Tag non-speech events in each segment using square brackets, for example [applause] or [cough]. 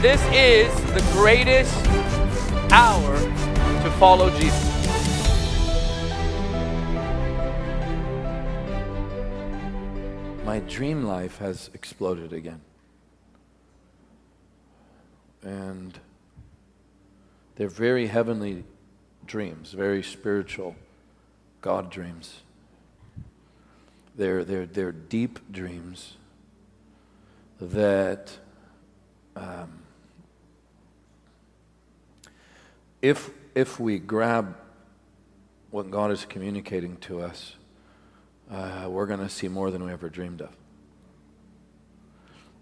This is the greatest hour to follow Jesus. My dream life has exploded again. And they're very heavenly dreams, very spiritual God dreams. They're, they're, they're deep dreams that um, if, if we grab what God is communicating to us, uh, we're going to see more than we ever dreamed of.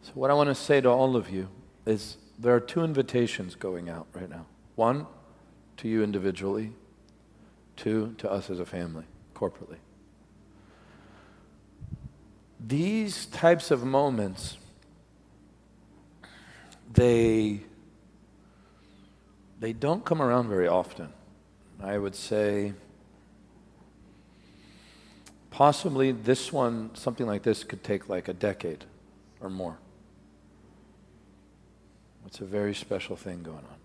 So, what I want to say to all of you is there are two invitations going out right now one, to you individually, two, to us as a family, corporately. These types of moments, they, they don't come around very often. I would say possibly this one, something like this, could take like a decade or more. It's a very special thing going on.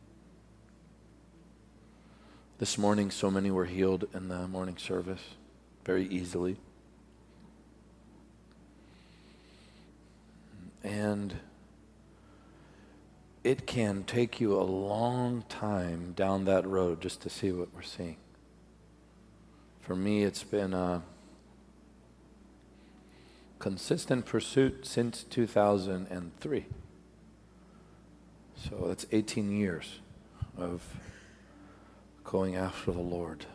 This morning, so many were healed in the morning service very easily. And it can take you a long time down that road just to see what we're seeing. For me, it's been a consistent pursuit since 2003. So that's 18 years of going after the Lord.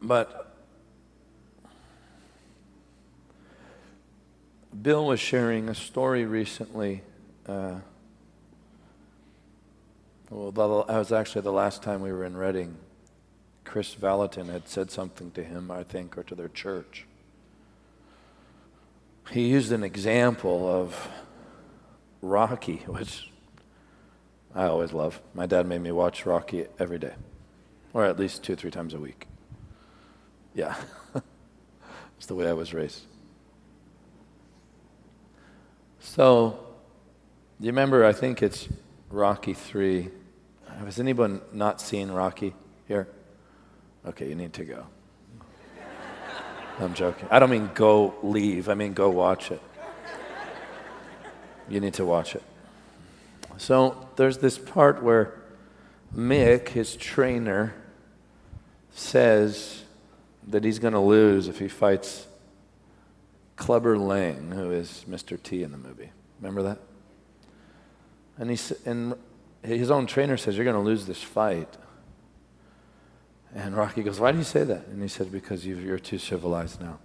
But Bill was sharing a story recently. Uh, well, that was actually the last time we were in Redding. Kris Vallotton had said something to him, I think, or to their church. He used an example of Rocky, [laughs] which I always love. My dad made me watch Rocky every day, or at least two, or three times a week. Yeah, [laughs] it's the way I was raised. So, you remember? I think it's Rocky 3. Has anyone not seen Rocky here? Okay, you need to go. I'm joking. I don't mean go leave, I mean go watch it. You need to watch it. So there's this part where Mick, his trainer, says that he's going to lose if he fights Clubber Lang, who is Mr. T in the movie. Remember that? And, he, and his own trainer says, You're going to lose this fight. And Rocky goes, Why do you say that? And he said, Because you're too civilized now.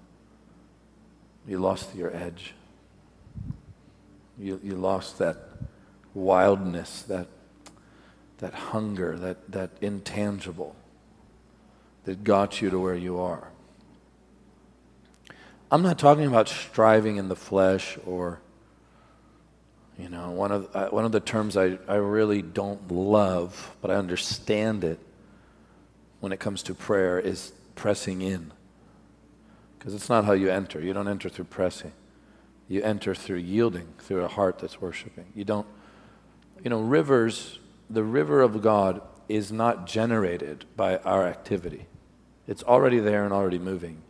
You lost your edge. You, you lost that wildness, that, that hunger, that, that intangible that got you to where you are. I'm not talking about striving in the flesh or, you know, one of, uh, one of the terms I, I really don't love, but I understand it when it comes to prayer is pressing in. Because it's not how you enter. You don't enter through pressing. You enter through yielding, through a heart that's worshiping. You don't you know, rivers, the river of God is not generated by our activity. It's already there and already moving.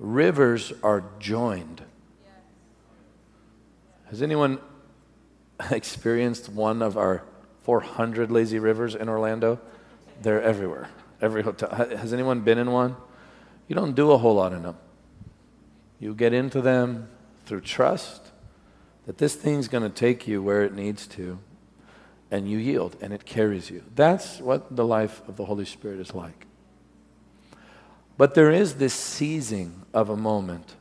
Rivers are joined. Has anyone [laughs] experienced one of our 400 lazy rivers in Orlando? They're everywhere. Every hotel. Has anyone been in one? You don't do a whole lot in them. You get into them through trust that this thing's going to take you where it needs to and you yield and it carries you. That's what the life of the Holy Spirit is like. But there is this seizing of a moment.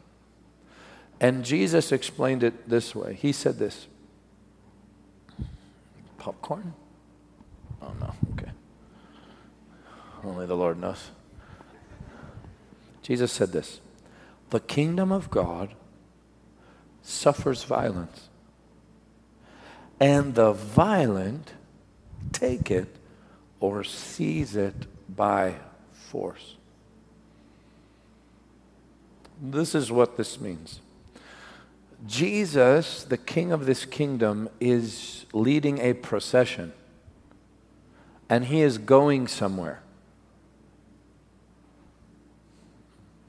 And Jesus explained it this way. He said this Popcorn? Oh, no. Okay. Only the Lord knows. Jesus said this The kingdom of God suffers violence and the violent take it or seize it by force. This is what this means. Jesus, the king of this kingdom, is leading a procession and he is going somewhere.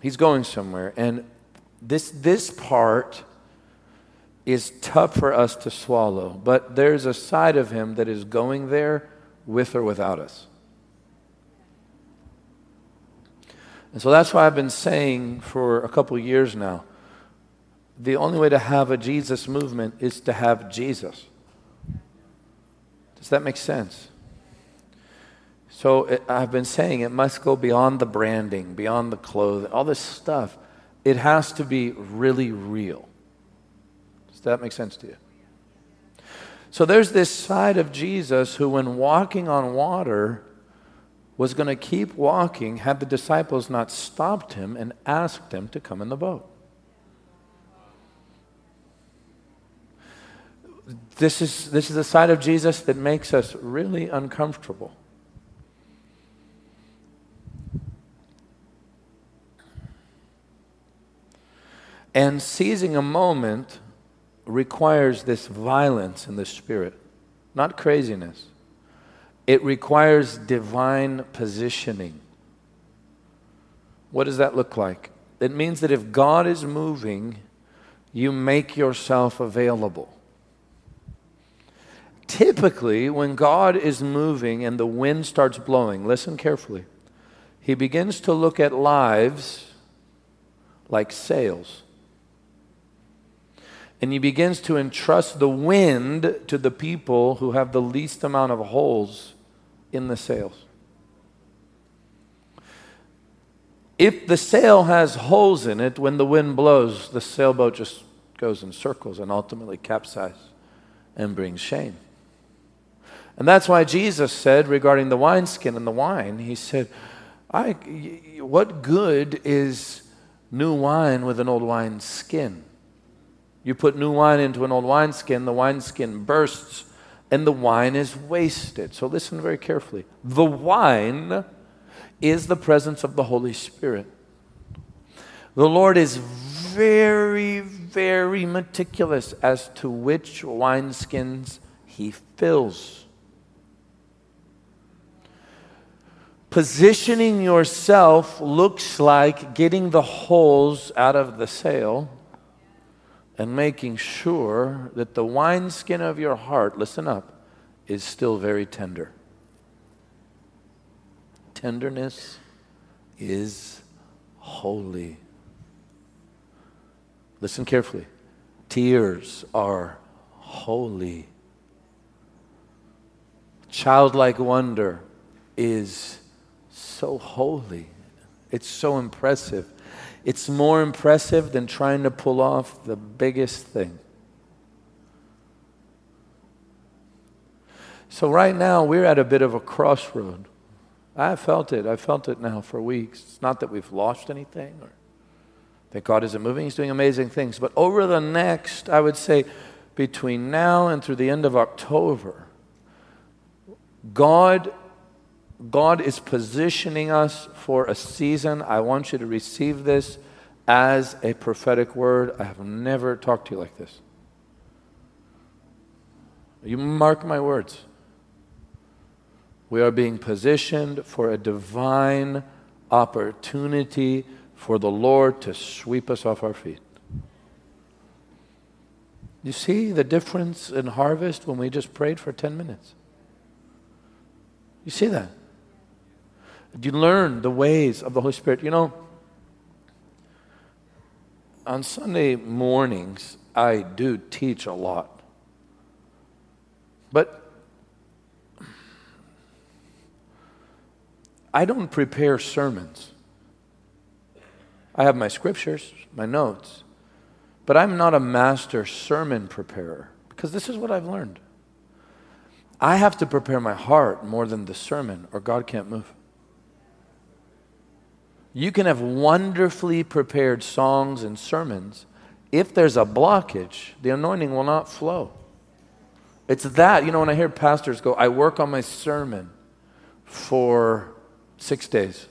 He's going somewhere. And this, this part is tough for us to swallow, but there's a side of him that is going there with or without us. And so that's why I've been saying for a couple years now the only way to have a Jesus movement is to have Jesus. Does that make sense? So it, I've been saying it must go beyond the branding, beyond the clothing, all this stuff. It has to be really real. Does that make sense to you? So there's this side of Jesus who, when walking on water, was going to keep walking had the disciples not stopped him and asked him to come in the boat. This is, this is a side of Jesus that makes us really uncomfortable. And seizing a moment requires this violence in the spirit, not craziness. It requires divine positioning. What does that look like? It means that if God is moving, you make yourself available. Typically, when God is moving and the wind starts blowing, listen carefully, he begins to look at lives like sails and he begins to entrust the wind to the people who have the least amount of holes in the sails. If the sail has holes in it, when the wind blows, the sailboat just goes in circles and ultimately capsizes and brings shame. And that's why Jesus said regarding the wineskin and the wine, He said, I, What good is new wine with an old wine skin? You put new wine into an old wineskin, the wineskin bursts, and the wine is wasted. So listen very carefully. The wine is the presence of the Holy Spirit. The Lord is very, very meticulous as to which wineskins He fills. Positioning yourself looks like getting the holes out of the sail and making sure that the wineskin of your heart, listen up, is still very tender. Tenderness is holy. Listen carefully. Tears are holy. Childlike wonder is so holy. It's so impressive. It's more impressive than trying to pull off the biggest thing. So, right now, we're at a bit of a crossroad. I felt it. I felt it now for weeks. It's not that we've lost anything or that God isn't moving, He's doing amazing things. But over the next, I would say, between now and through the end of October, God God is positioning us for a season. I want you to receive this as a prophetic word. I have never talked to you like this. You mark my words. We are being positioned for a divine opportunity for the Lord to sweep us off our feet. You see the difference in harvest when we just prayed for 10 minutes? You see that? Do you learn the ways of the Holy Spirit? You know, on Sunday mornings, I do teach a lot. But I don't prepare sermons. I have my scriptures, my notes, but I'm not a master sermon preparer because this is what I've learned. I have to prepare my heart more than the sermon, or God can't move. You can have wonderfully prepared songs and sermons. If there's a blockage, the anointing will not flow. It's that, you know, when I hear pastors go, I work on my sermon for six days.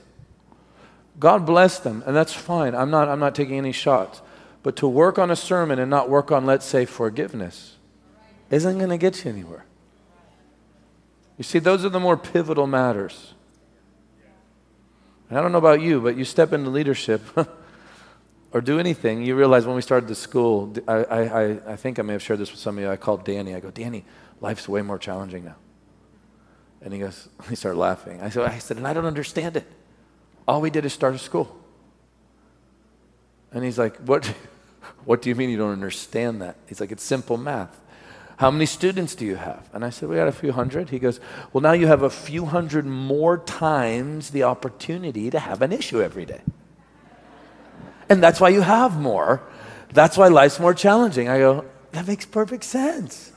God bless them, and that's fine. I'm not, I'm not taking any shots. But to work on a sermon and not work on, let's say, forgiveness isn't going to get you anywhere. You see, those are the more pivotal matters. And I don't know about you, but you step into leadership [laughs] or do anything, you realize when we started the school, I, I, I think I may have shared this with some of you. I called Danny. I go, Danny, life's way more challenging now. And he goes, [laughs] he started laughing. I said, I said, and I don't understand it. All we did is start a school. And he's like, what, [laughs] what do you mean you don't understand that? He's like, it's simple math. How many students do you have? And I said, We got a few hundred. He goes, Well, now you have a few hundred more times the opportunity to have an issue every day. And that's why you have more. That's why life's more challenging. I go, That makes perfect sense.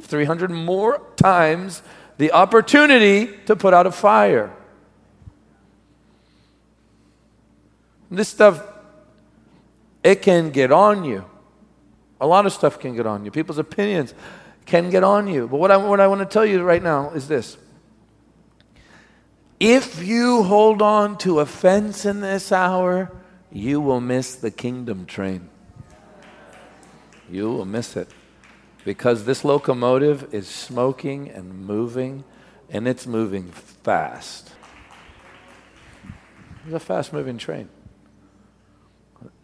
300 more times the opportunity to put out a fire. This stuff, it can get on you. A lot of stuff can get on you. People's opinions can get on you. But what I, what I want to tell you right now is this. If you hold on to offense in this hour, you will miss the kingdom train. You will miss it. Because this locomotive is smoking and moving, and it's moving fast. It's a fast moving train.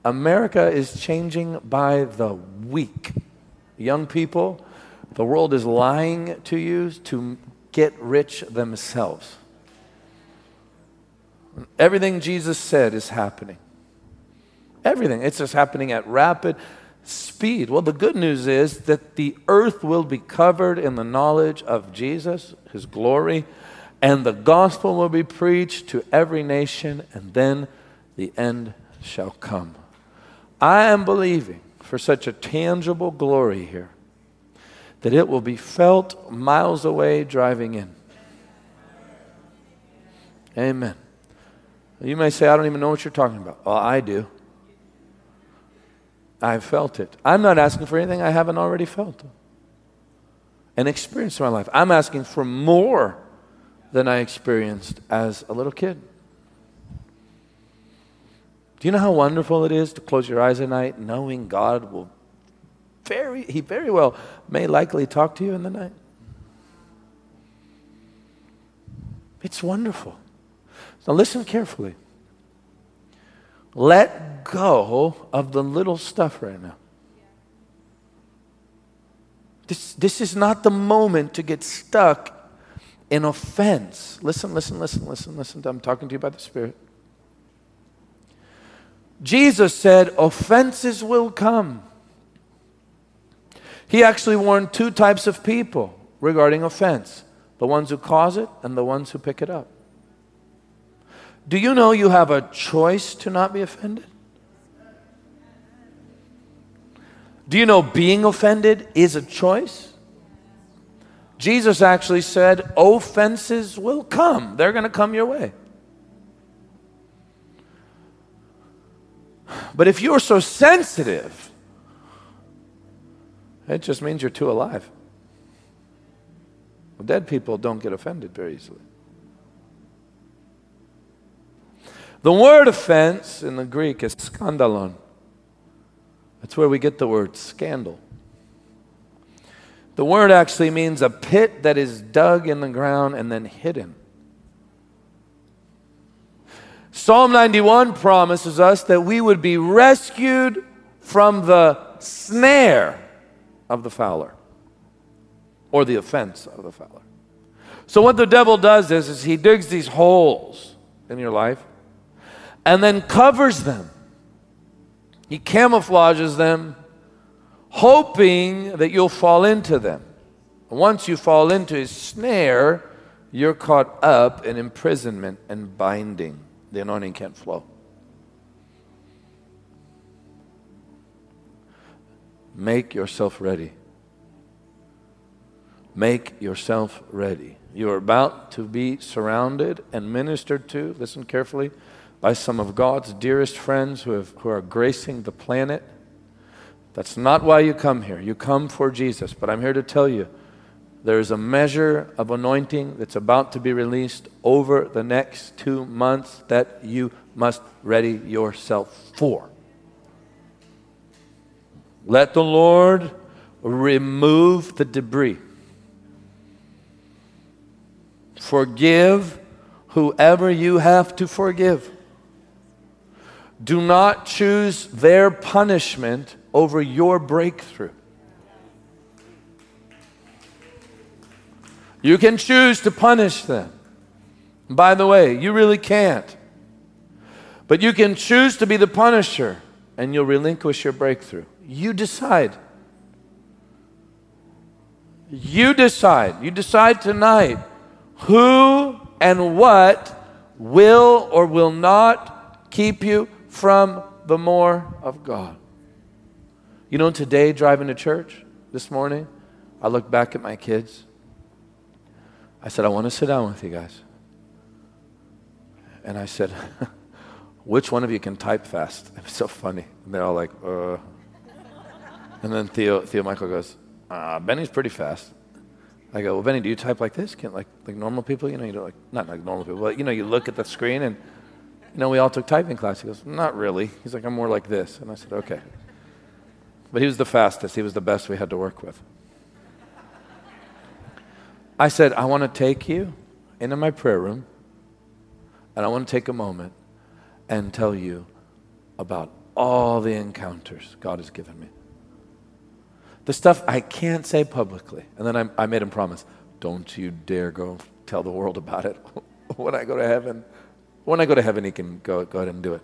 America is changing by the week. Young people, the world is lying to you to get rich themselves. Everything Jesus said is happening. Everything. It's just happening at rapid speed. Well, the good news is that the earth will be covered in the knowledge of Jesus, his glory, and the gospel will be preached to every nation, and then the end shall come. I am believing for such a tangible glory here that it will be felt miles away driving in. Amen. You may say, I don't even know what you're talking about. Well, I do. I've felt it. I'm not asking for anything I haven't already felt and experienced in my life. I'm asking for more than I experienced as a little kid. Do you know how wonderful it is to close your eyes at night knowing God will very, He very well may likely talk to you in the night? It's wonderful. Now listen carefully. Let go of the little stuff right now. This, this is not the moment to get stuck in offense. Listen, listen, listen, listen, listen. I'm talking to you by the Spirit. Jesus said, offenses will come. He actually warned two types of people regarding offense the ones who cause it and the ones who pick it up. Do you know you have a choice to not be offended? Do you know being offended is a choice? Jesus actually said, offenses will come. They're going to come your way. But if you're so sensitive, it just means you're too alive. Well, dead people don't get offended very easily. The word offense in the Greek is skandalon. That's where we get the word scandal. The word actually means a pit that is dug in the ground and then hidden. Psalm 91 promises us that we would be rescued from the snare of the fowler or the offense of the fowler. So, what the devil does is, is he digs these holes in your life and then covers them. He camouflages them, hoping that you'll fall into them. Once you fall into his snare, you're caught up in imprisonment and binding the anointing can't flow. Make yourself ready. Make yourself ready. You are about to be surrounded and ministered to, listen carefully, by some of God's dearest friends who, have, who are gracing the planet. That's not why you come here. You come for Jesus. But I'm here to tell you there's a measure of anointing that's about to be released over the next two months that you must ready yourself for. Let the Lord remove the debris. Forgive whoever you have to forgive. Do not choose their punishment over your breakthrough. You can choose to punish them. By the way, you really can't. But you can choose to be the punisher and you'll relinquish your breakthrough. You decide. You decide. You decide tonight who and what will or will not keep you from the more of God. You know, today, driving to church this morning, I looked back at my kids. I said, I want to sit down with you guys. And I said, [laughs] which one of you can type fast? [laughs] It was so funny. And they're all like, uh. And then Theo, Theo Michael goes, uh, Benny's pretty fast. I go, well, Benny, do you type like this? Can like like normal people? You know, you don't like not like normal people, but you know, you look at the screen and you know, we all took typing class. He goes, not really. He's like, I'm more like this. And I said, okay. But he was the fastest. He was the best we had to work with. I said, I want to take you into my prayer room and I want to take a moment and tell you about all the encounters God has given me. The stuff I can't say publicly. And then I, I made him promise don't you dare go tell the world about it. [laughs] when I go to heaven, when I go to heaven, he can go, go ahead and do it.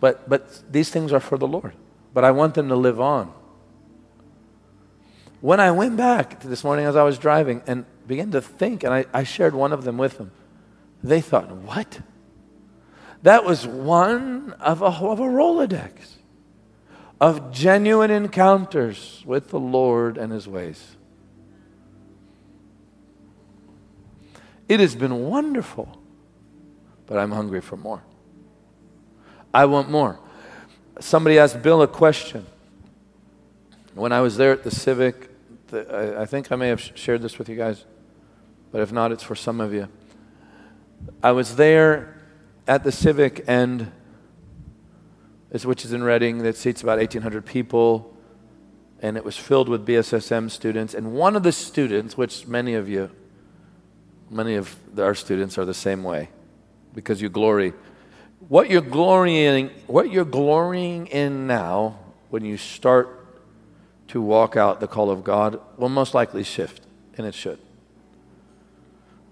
But, but these things are for the Lord. But I want them to live on. When I went back this morning as I was driving and began to think, and I, I shared one of them with them, they thought, what? That was one of a, of a Rolodex of genuine encounters with the Lord and His ways. It has been wonderful, but I'm hungry for more. I want more. Somebody asked Bill a question. When I was there at the Civic, the, I, I think I may have shared this with you guys, but if not, it's for some of you. I was there at the Civic, and which is in Redding, that seats about 1,800 people, and it was filled with BSSM students. And one of the students, which many of you, many of our students are the same way, because you glory. What you're glorying, what you're glorying in now, when you start to walk out the call of God, will most likely shift, and it should.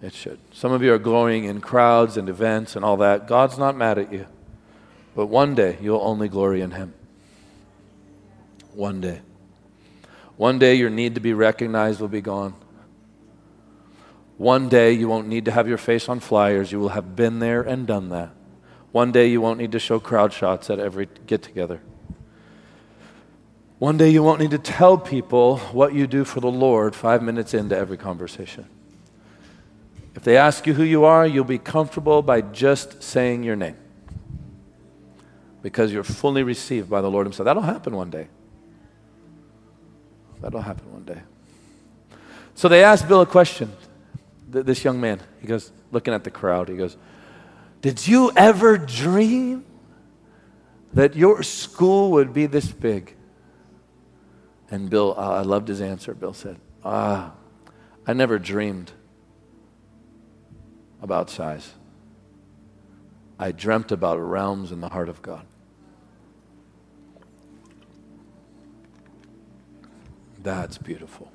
It should. Some of you are glorying in crowds and events and all that. God's not mad at you. But one day you'll only glory in Him. One day. One day your need to be recognized will be gone. One day you won't need to have your face on flyers. You will have been there and done that. One day you won't need to show crowd shots at every get together. One day you won't need to tell people what you do for the Lord five minutes into every conversation. If they ask you who you are, you'll be comfortable by just saying your name because you're fully received by the Lord Himself. That'll happen one day. That'll happen one day. So they asked Bill a question. This young man, he goes, looking at the crowd, he goes, Did you ever dream that your school would be this big? And Bill, uh, I loved his answer. Bill said, Ah, I never dreamed about size. I dreamt about realms in the heart of God. That's beautiful.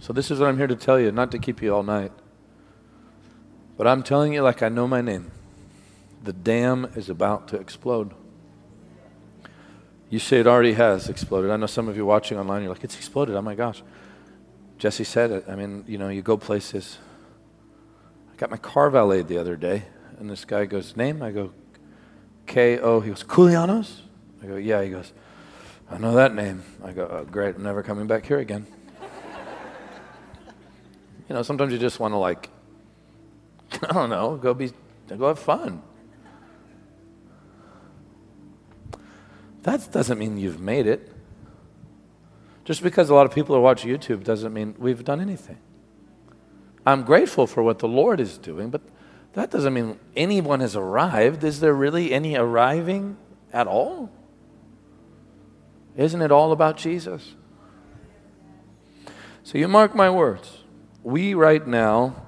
So, this is what I'm here to tell you, not to keep you all night. But I'm telling you, like I know my name. The dam is about to explode. You say it already has exploded. I know some of you watching online, you're like, it's exploded. Oh my gosh. Jesse said it. I mean, you know, you go places. I got my car valeted the other day, and this guy goes, Name? I go, K O. He goes, Koulianos? I go, Yeah. He goes, I know that name. I go, oh, great, I'm never coming back here again. [laughs] you know, sometimes you just want to like, [laughs] I don't know, go be, go have fun. That doesn't mean you've made it. Just because a lot of people are watching YouTube doesn't mean we've done anything. I'm grateful for what the Lord is doing, but that doesn't mean anyone has arrived. Is there really any arriving at all? Isn't it all about Jesus? So you mark my words. We right now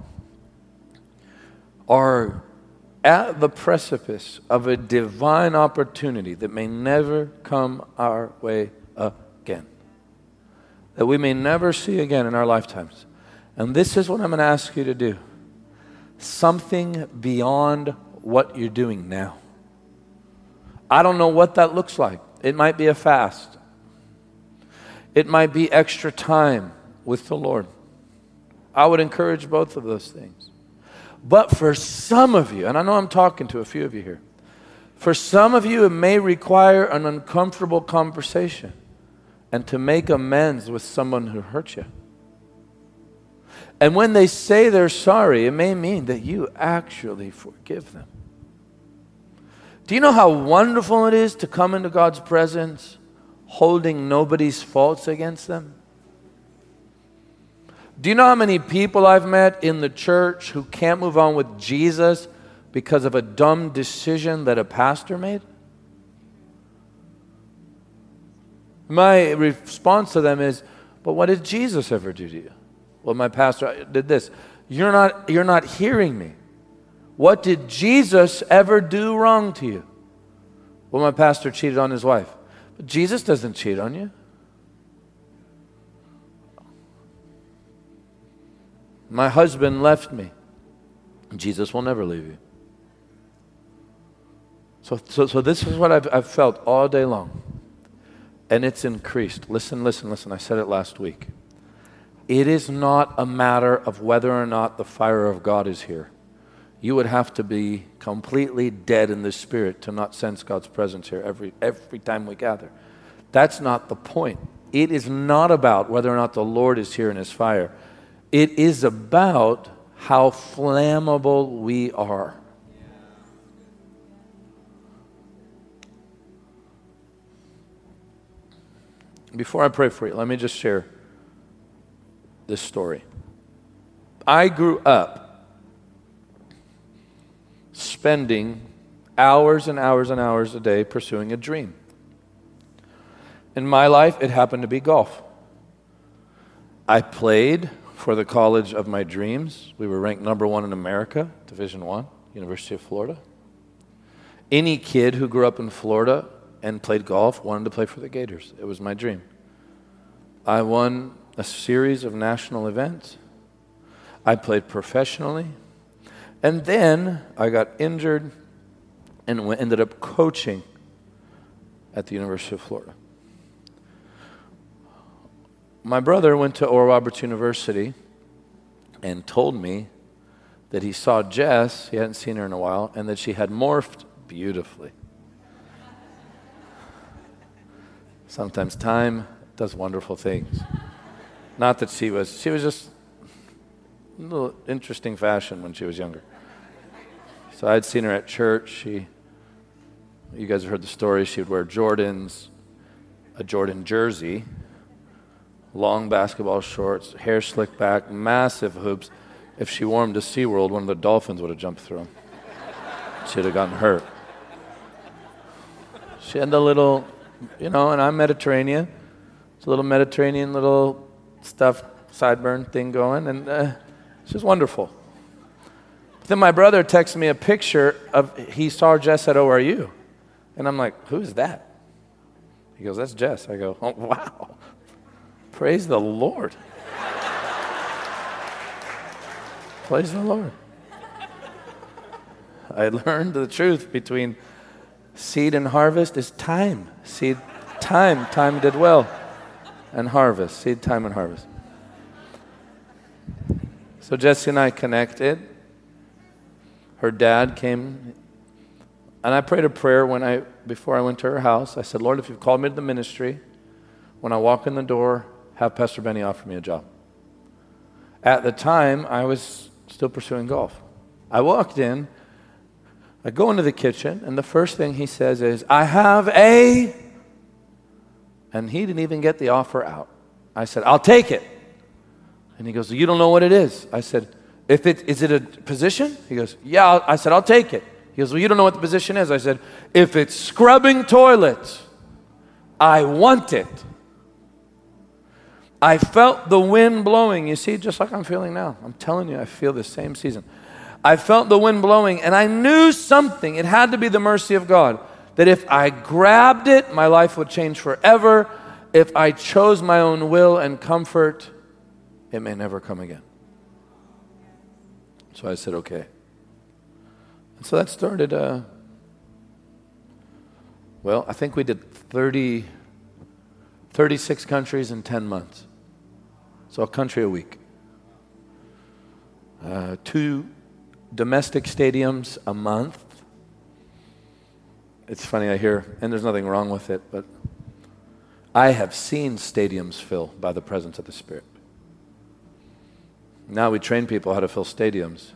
are at the precipice of a divine opportunity that may never come our way again, that we may never see again in our lifetimes. And this is what I'm going to ask you to do something beyond what you're doing now. I don't know what that looks like. It might be a fast, it might be extra time with the Lord. I would encourage both of those things. But for some of you, and I know I'm talking to a few of you here, for some of you, it may require an uncomfortable conversation and to make amends with someone who hurt you. And when they say they're sorry, it may mean that you actually forgive them. Do you know how wonderful it is to come into God's presence holding nobody's faults against them? Do you know how many people I've met in the church who can't move on with Jesus because of a dumb decision that a pastor made? My response to them is, But what did Jesus ever do to you? Well, my pastor did this. You're not, you're not hearing me. What did Jesus ever do wrong to you? Well, my pastor cheated on his wife. But Jesus doesn't cheat on you. My husband left me. Jesus will never leave you. So, so, so this is what I've, I've felt all day long. And it's increased. Listen, listen, listen. I said it last week. It is not a matter of whether or not the fire of God is here. You would have to be completely dead in the spirit to not sense God's presence here every, every time we gather. That's not the point. It is not about whether or not the Lord is here in his fire. It is about how flammable we are. Before I pray for you, let me just share this story. I grew up spending hours and hours and hours a day pursuing a dream. In my life, it happened to be golf. I played for the college of my dreams. We were ranked number one in America, Division One, University of Florida. Any kid who grew up in Florida and played golf wanted to play for the Gators. It was my dream. I won a series of national events. I played professionally. And then I got injured and ended up coaching at the University of Florida. My brother went to Oral Roberts University and told me that he saw Jess, he hadn't seen her in a while, and that she had morphed beautifully. Sometimes time does wonderful things. Not that she was, she was just a little interesting fashion when she was younger. So I'd seen her at church. She, you guys have heard the story. She would wear Jordans, a Jordan jersey, long basketball shorts, hair slicked back, massive hoops. If she wore them to SeaWorld, one of the dolphins would have jumped through them. She'd have gotten hurt. She had the little, you know, and I'm Mediterranean. It's a little Mediterranean little stuff, sideburn thing going, and uh, just wonderful. But then my brother texts me a picture of, he saw Jess at ORU. And I'm like, who's that? He goes, that's Jess. I go, oh, [laughs] wow. Praise the Lord. Praise the Lord. I learned the truth between seed and harvest is time. Seed, time, time did well. And harvest, seed, time, and harvest. So Jesse and I connected. Her dad came, and I prayed a prayer when I before I went to her house. I said, Lord, if you've called me to the ministry, when I walk in the door, have Pastor Benny offer me a job. At the time, I was still pursuing golf. I walked in, I go into the kitchen, and the first thing he says is, I have a. And he didn't even get the offer out. I said, I'll take it. And he goes, You don't know what it is. I said, if it, Is it a position? He goes, Yeah. I said, I'll take it. He goes, Well, you don't know what the position is. I said, If it's scrubbing toilets, I want it. I felt the wind blowing. You see, just like I'm feeling now. I'm telling you, I feel the same season. I felt the wind blowing, and I knew something. It had to be the mercy of God. That if I grabbed it, my life would change forever. If I chose my own will and comfort, it may never come again. So I said, okay. And so that started, uh, well, I think we did 30, 36 countries in 10 months. So a country a week. Uh, two domestic stadiums a month. It's funny, I hear, and there's nothing wrong with it, but I have seen stadiums fill by the presence of the Spirit. Now we train people how to fill stadiums.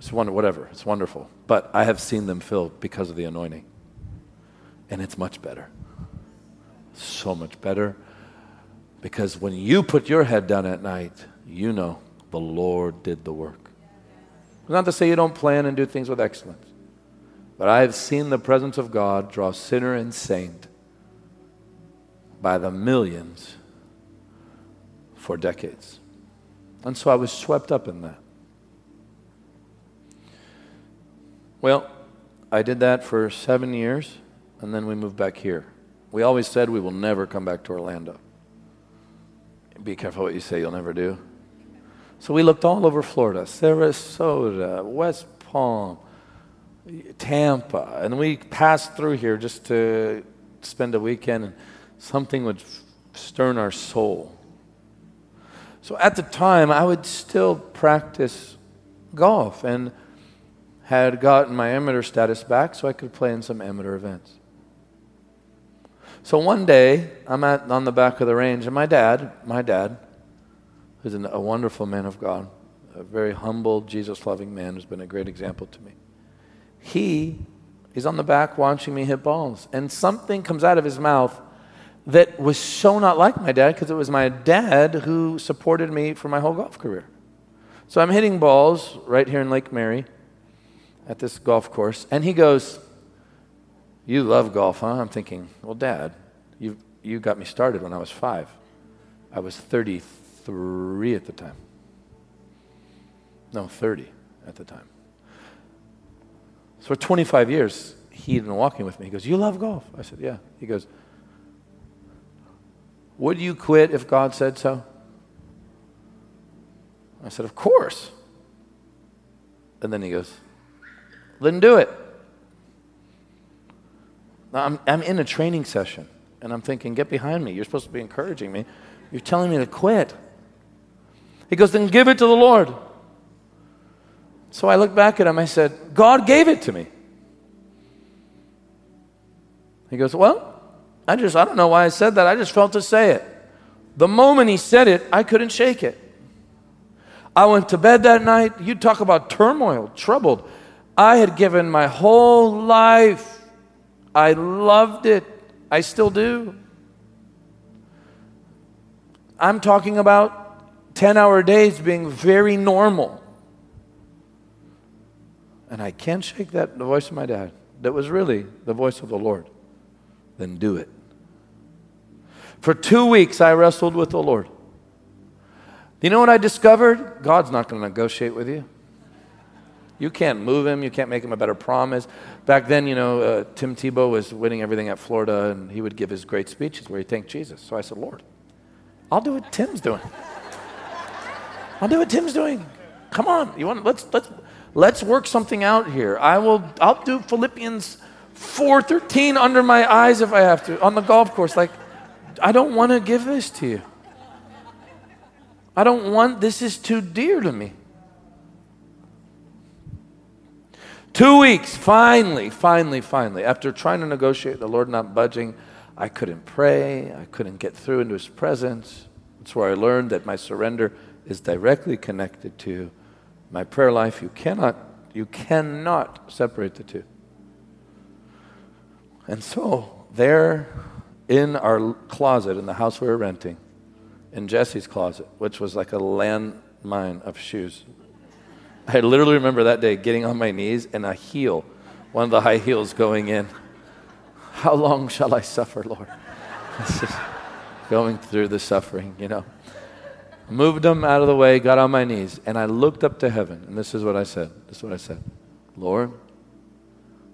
It's wonder, whatever, it's wonderful. But I have seen them filled because of the anointing. And it's much better. So much better. Because when you put your head down at night, you know the Lord did the work. Not to say you don't plan and do things with excellence, but I have seen the presence of God draw sinner and saint by the millions for decades. And so I was swept up in that. Well, I did that for seven years, and then we moved back here. We always said we will never come back to Orlando. Be careful what you say, you'll never do. So we looked all over Florida Sarasota, West Palm, Tampa, and we passed through here just to spend a weekend, and something would stir in our soul. So at the time, I would still practice golf and had gotten my amateur status back so I could play in some amateur events. So one day, I'm at, on the back of the range, and my dad, my dad, who's an, a wonderful man of God, a very humble, Jesus loving man who's been a great example to me, he is on the back watching me hit balls, and something comes out of his mouth that was so not like my dad because it was my dad who supported me for my whole golf career. So I'm hitting balls right here in Lake Mary at this golf course, and he goes, You love golf, huh? I'm thinking, Well, Dad, you, you got me started when I was five. I was 33 at the time. No, 30 at the time. So for 25 years, he'd been walking with me. He goes, You love golf? I said, Yeah. He goes, would you quit if God said so? I said, Of course. And then he goes, Then do it. I'm, I'm in a training session, and I'm thinking, Get behind me. You're supposed to be encouraging me. You're telling me to quit. He goes, Then give it to the Lord. So I looked back at him. I said, God gave it to me. He goes, Well, I just, I don't know why I said that. I just felt to say it. The moment he said it, I couldn't shake it. I went to bed that night. You talk about turmoil, troubled. I had given my whole life. I loved it. I still do. I'm talking about 10 hour days being very normal. And I can't shake that, the voice of my dad. That was really the voice of the Lord. Then do it. For two weeks, I wrestled with the Lord. You know what I discovered? God's not going to negotiate with you. You can't move him. You can't make him a better promise. Back then, you know, uh, Tim Tebow was winning everything at Florida, and he would give his great speeches where he thanked Jesus. So I said, Lord, I'll do what Tim's doing. I'll do what Tim's doing. Come on, you want? Let's let's let's work something out here. I will. I'll do Philippians four thirteen under my eyes if I have to on the golf course. Like I don't want to give this to you. I don't want, this is too dear to me. Two weeks, finally, finally, finally, after trying to negotiate, the Lord not budging, I couldn't pray. I couldn't get through into His presence. That's where I learned that my surrender is directly connected to my prayer life. You cannot, you cannot separate the two. And so, there in our closet in the house we were renting, in Jesse's closet, which was like a landmine of shoes. I literally remember that day getting on my knees and a heel, one of the high heels going in. How long shall I suffer, Lord? [laughs] going through the suffering, you know. Moved them out of the way, got on my knees, and I looked up to heaven, and this is what I said. This is what I said Lord,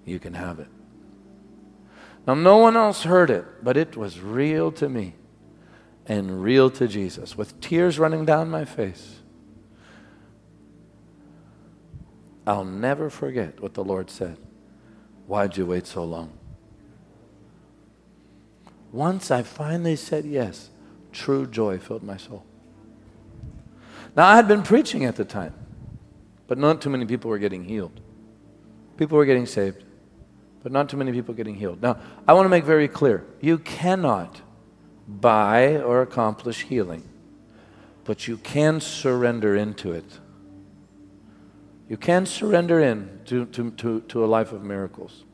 you can have it. Now, no one else heard it, but it was real to me and real to Jesus, with tears running down my face. I'll never forget what the Lord said. Why'd you wait so long? Once I finally said yes, true joy filled my soul. Now, I had been preaching at the time, but not too many people were getting healed. People were getting saved, but not too many people getting healed. Now, I want to make very clear you cannot buy or accomplish healing, but you can surrender into it. You can surrender in to, to, to, to a life of miracles.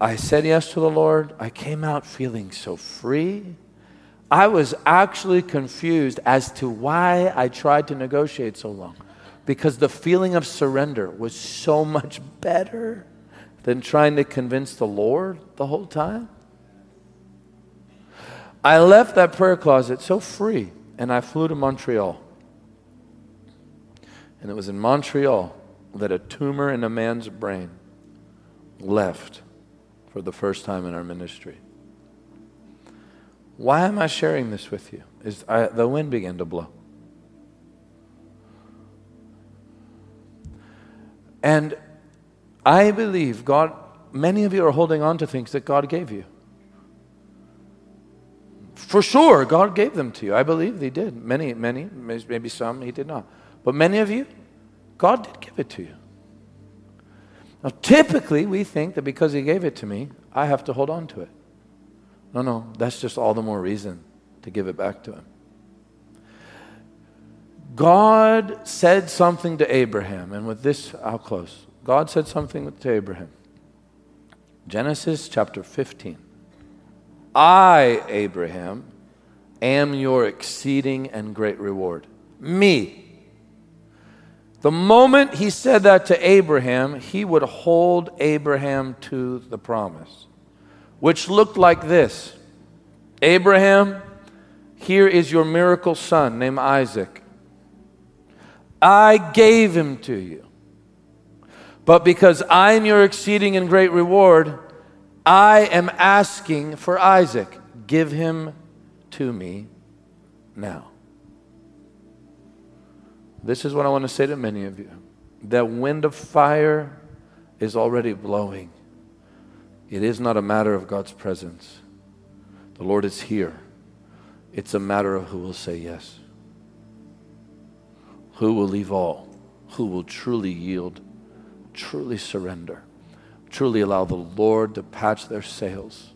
I said yes to the Lord. I came out feeling so free. I was actually confused as to why I tried to negotiate so long. Because the feeling of surrender was so [laughs] much better than trying to convince the Lord the whole time. I left that prayer closet so free and I flew to Montreal. And it was in Montreal that a tumor in a man's brain left for the first time in our ministry. Why am I sharing this with you? Is I, the wind began to blow. And I believe God, many of you are holding on to things that God gave you. For sure, God gave them to you. I believe He did. Many, many, maybe some He did not. But many of you, God did give it to you. Now, typically, we think that because He gave it to me, I have to hold on to it. No, no, that's just all the more reason to give it back to Him. God said something to Abraham, and with this, I'll close. God said something to Abraham. Genesis chapter 15. I, Abraham, am your exceeding and great reward. Me. The moment he said that to Abraham, he would hold Abraham to the promise, which looked like this Abraham, here is your miracle son named Isaac. I gave him to you. But because I am your exceeding and great reward, I am asking for Isaac. Give him to me now. This is what I want to say to many of you. That wind of fire is already blowing. It is not a matter of God's presence. The Lord is here. It's a matter of who will say yes. Who will leave all? Who will truly yield, truly surrender, truly allow the Lord to patch their sails,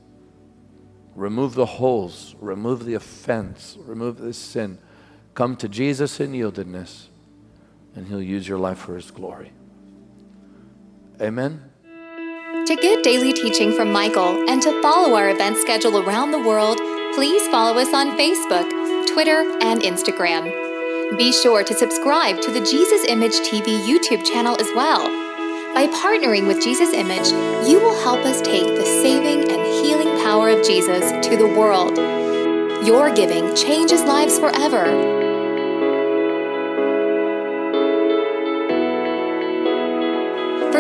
remove the holes, remove the offense, remove the sin, come to Jesus in yieldedness and He'll use your life for His glory. Amen. To get daily teaching from Michael and to follow our event schedule around the world, please follow us on Facebook, Twitter, and Instagram. Be sure to subscribe to the Jesus Image TV YouTube channel as well. By partnering with Jesus Image, you will help us take the saving and healing power of Jesus to the world. Your giving changes lives forever.